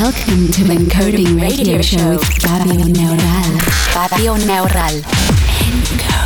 Welcome to Encoding Radio Show with Fabio Neural. Fabio Neural. Encoding.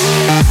Like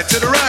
right to the right.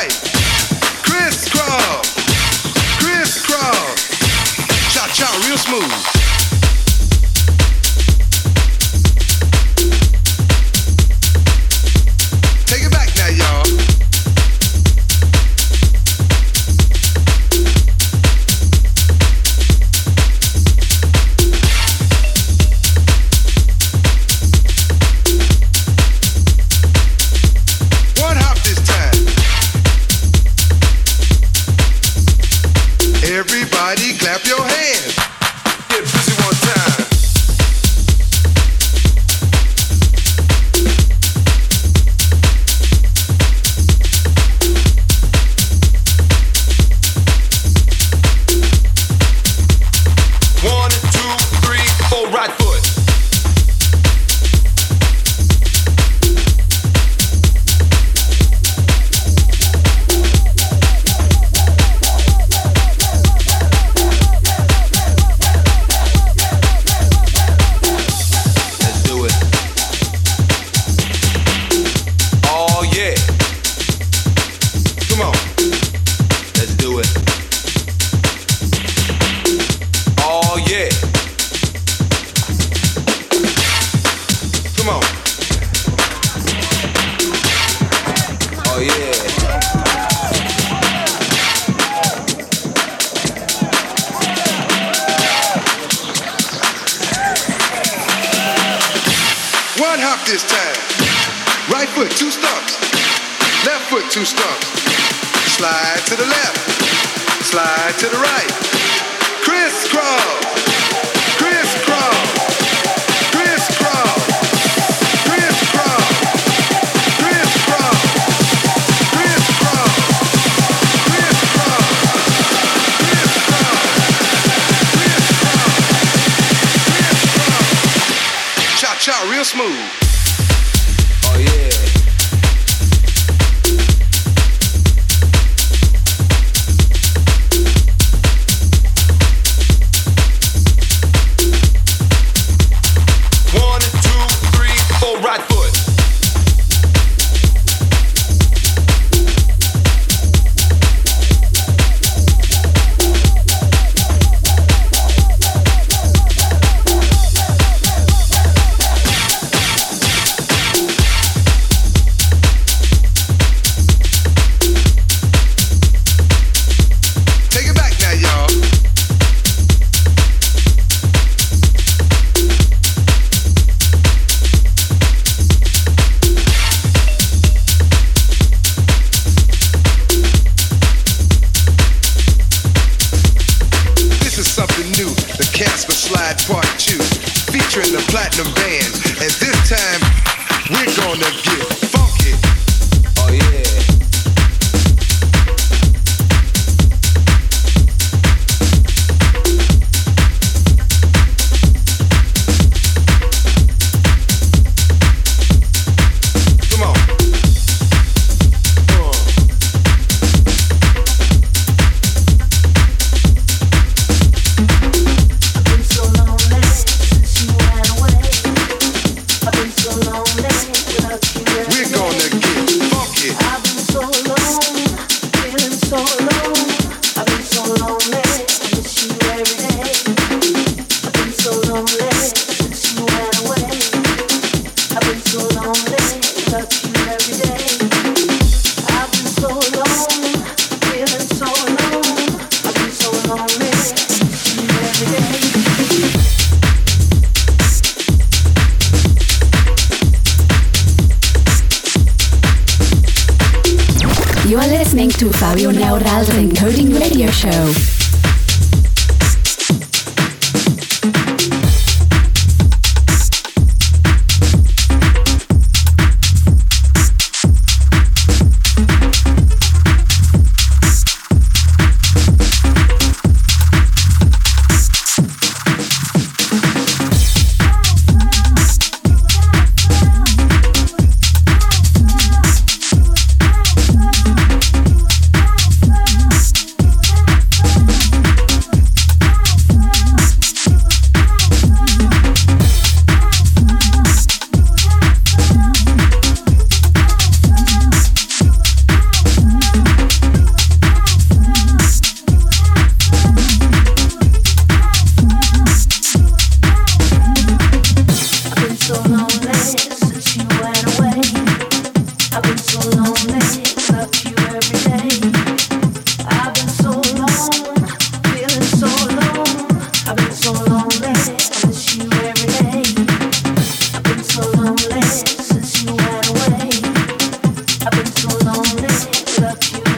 foot two strong. Slide to the left, slide to the right. Crisscross, crisscross, crisscross, crisscross, crisscross, crisscross, crisscross, crisscross, crisscross. Real smooth.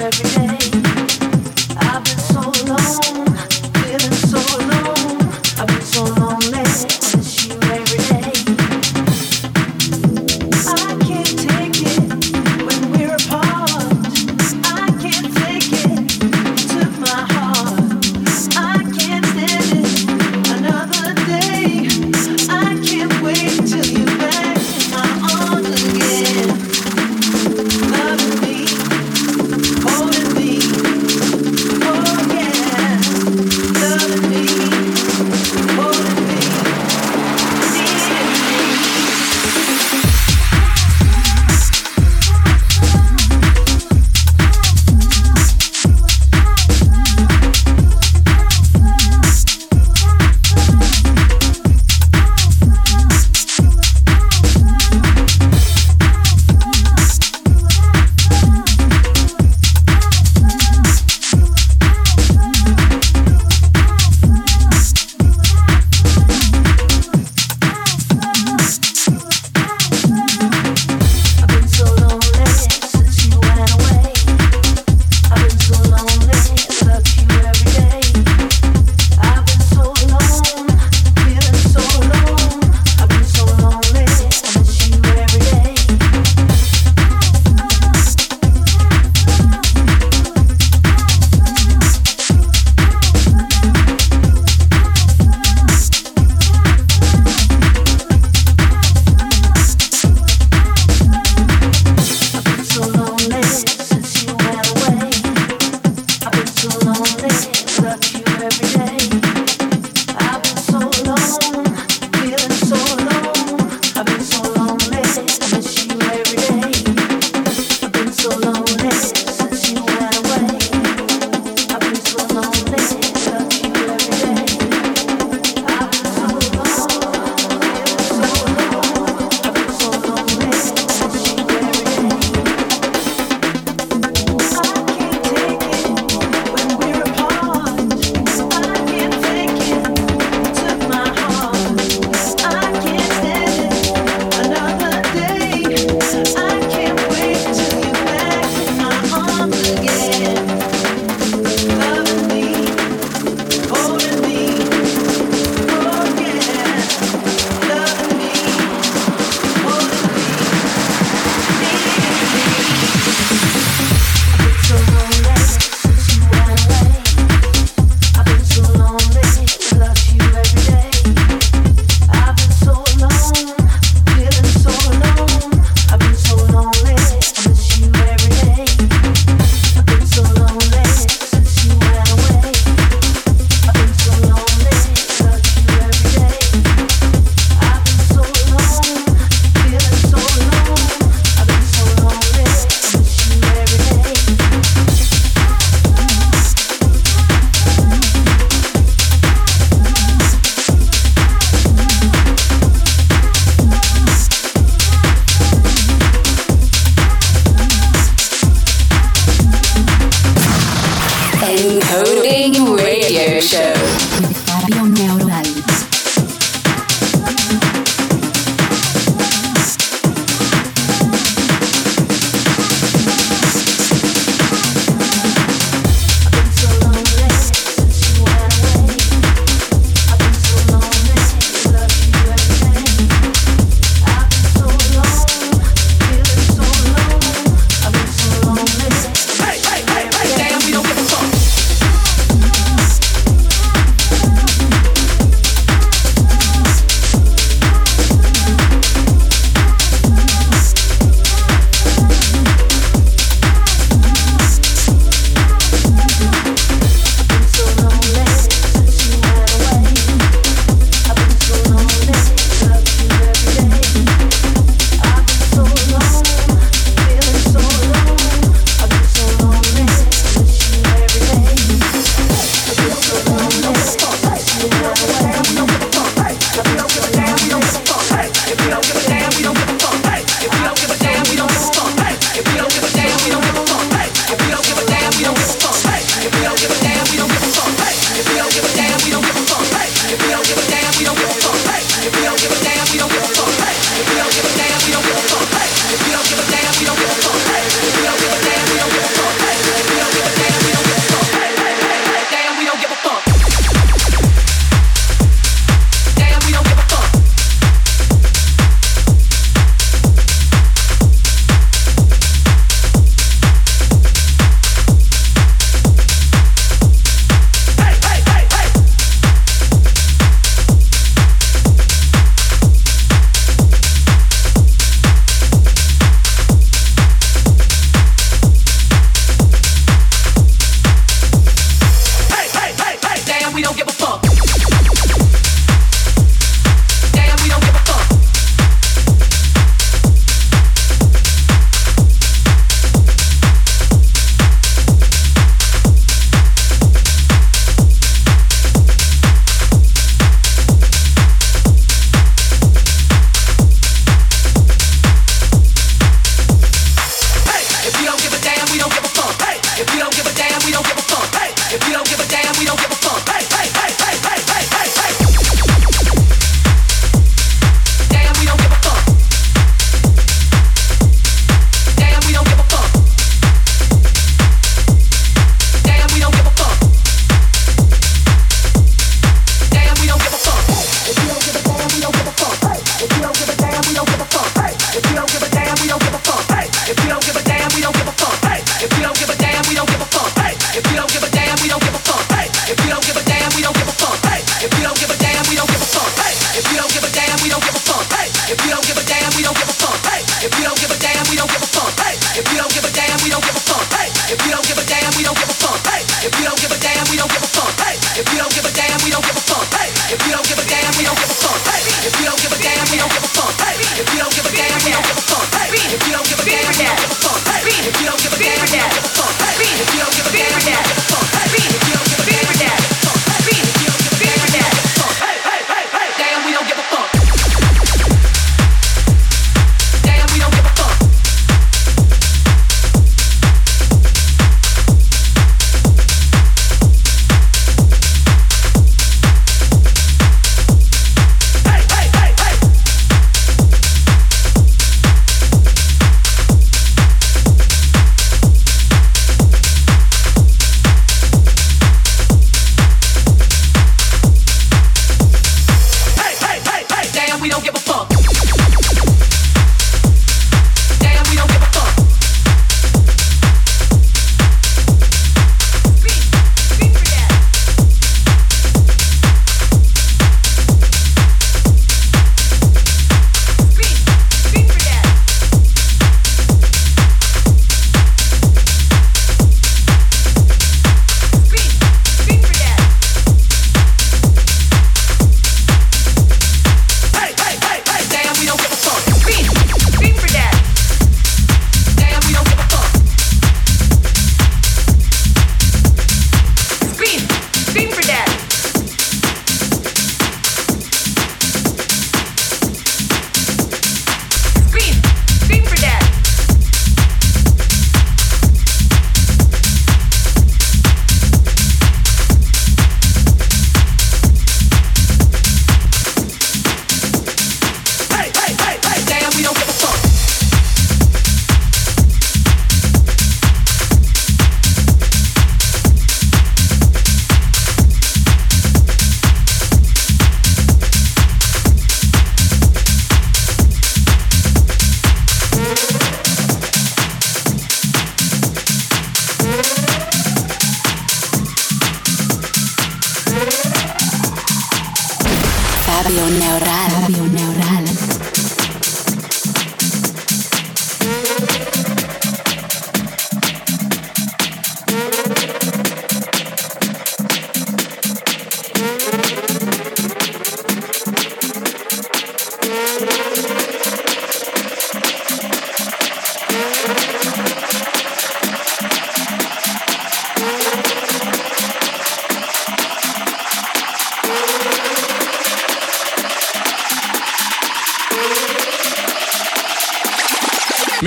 every day.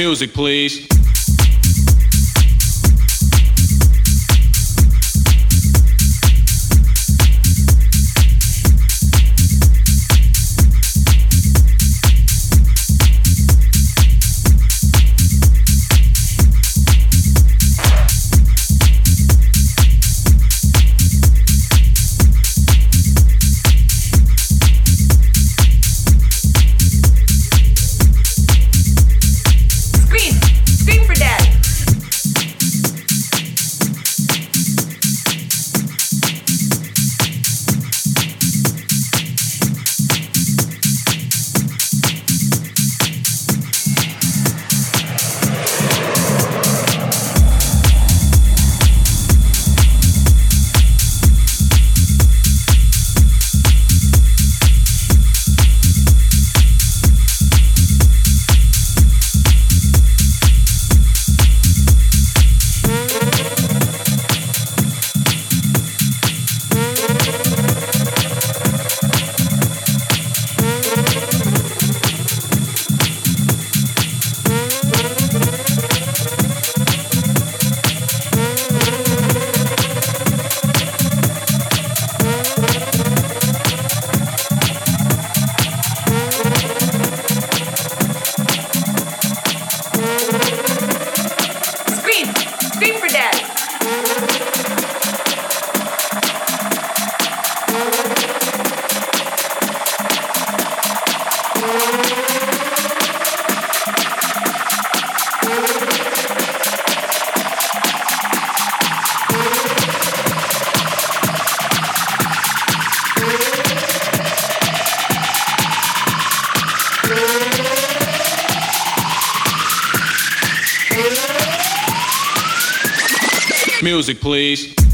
Music, please. Music, please.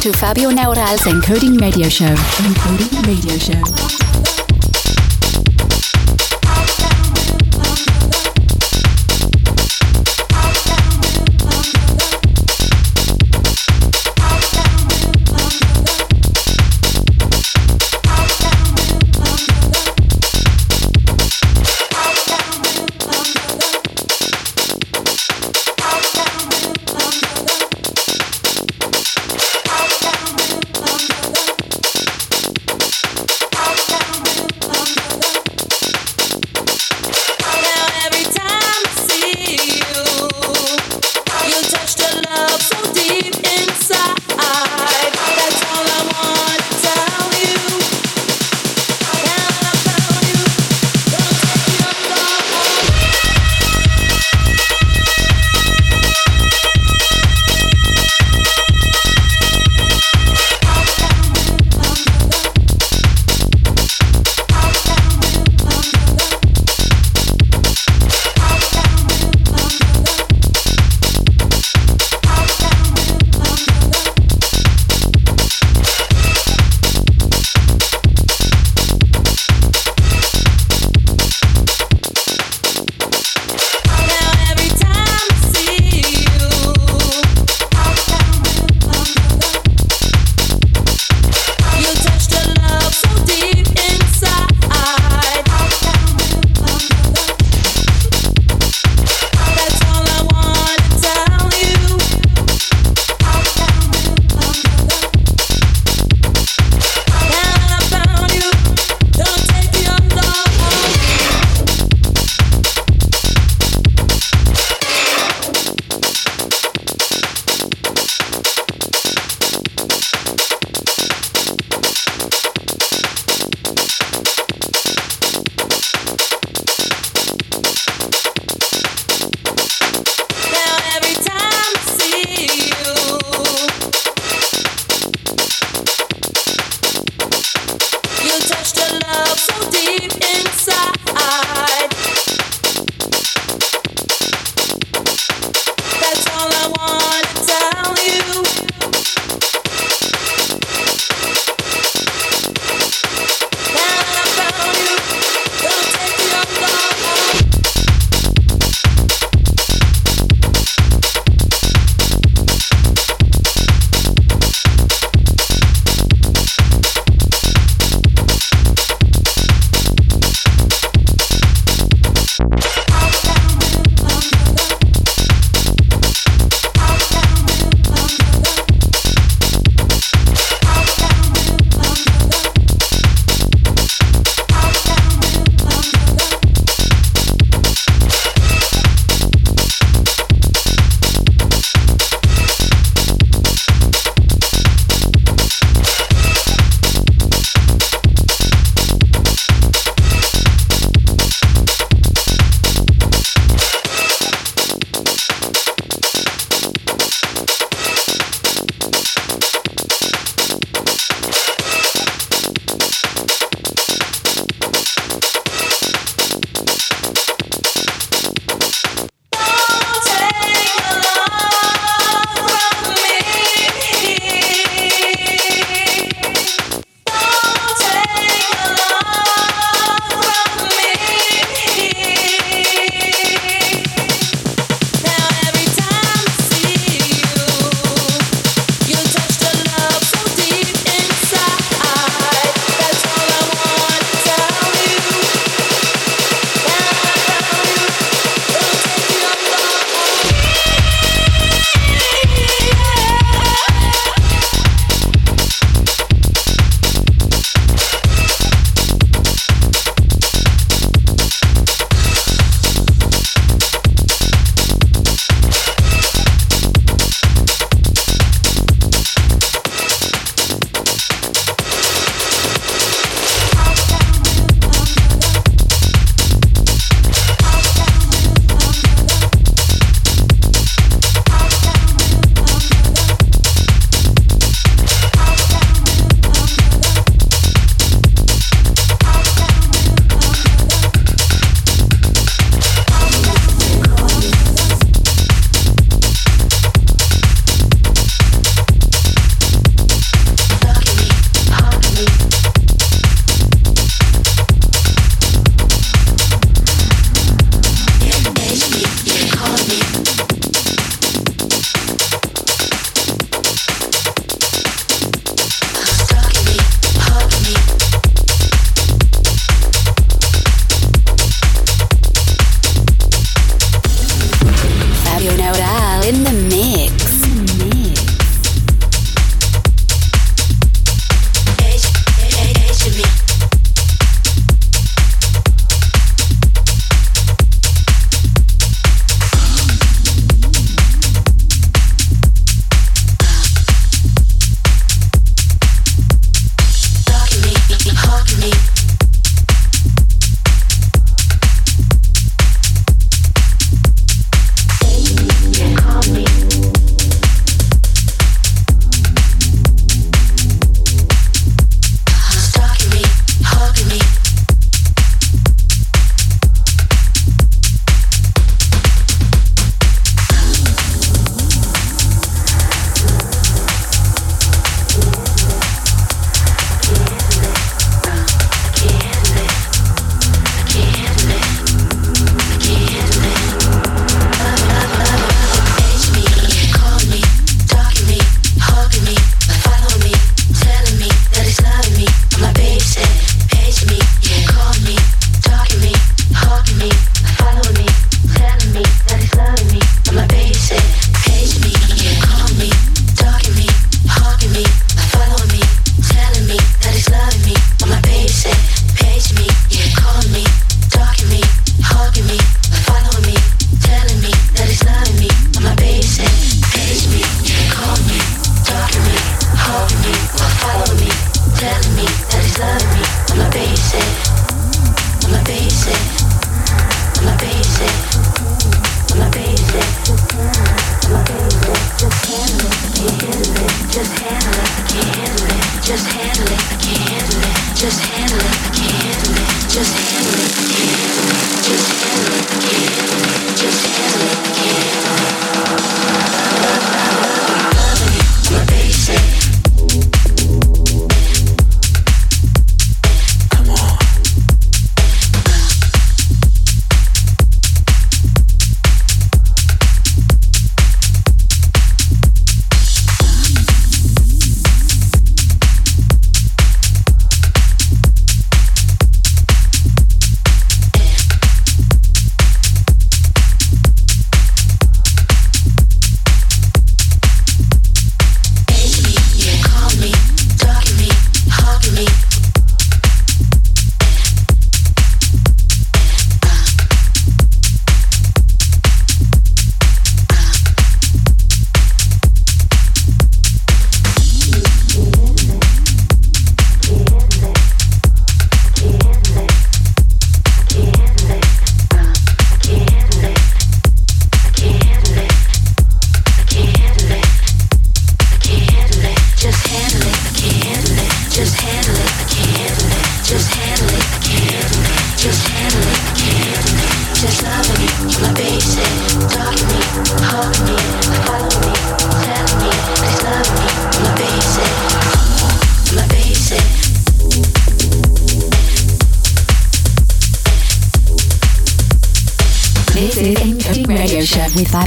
To Fabio Neural's Encoding Radio Show. Encoding Radio Show.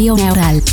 Fabio Neural.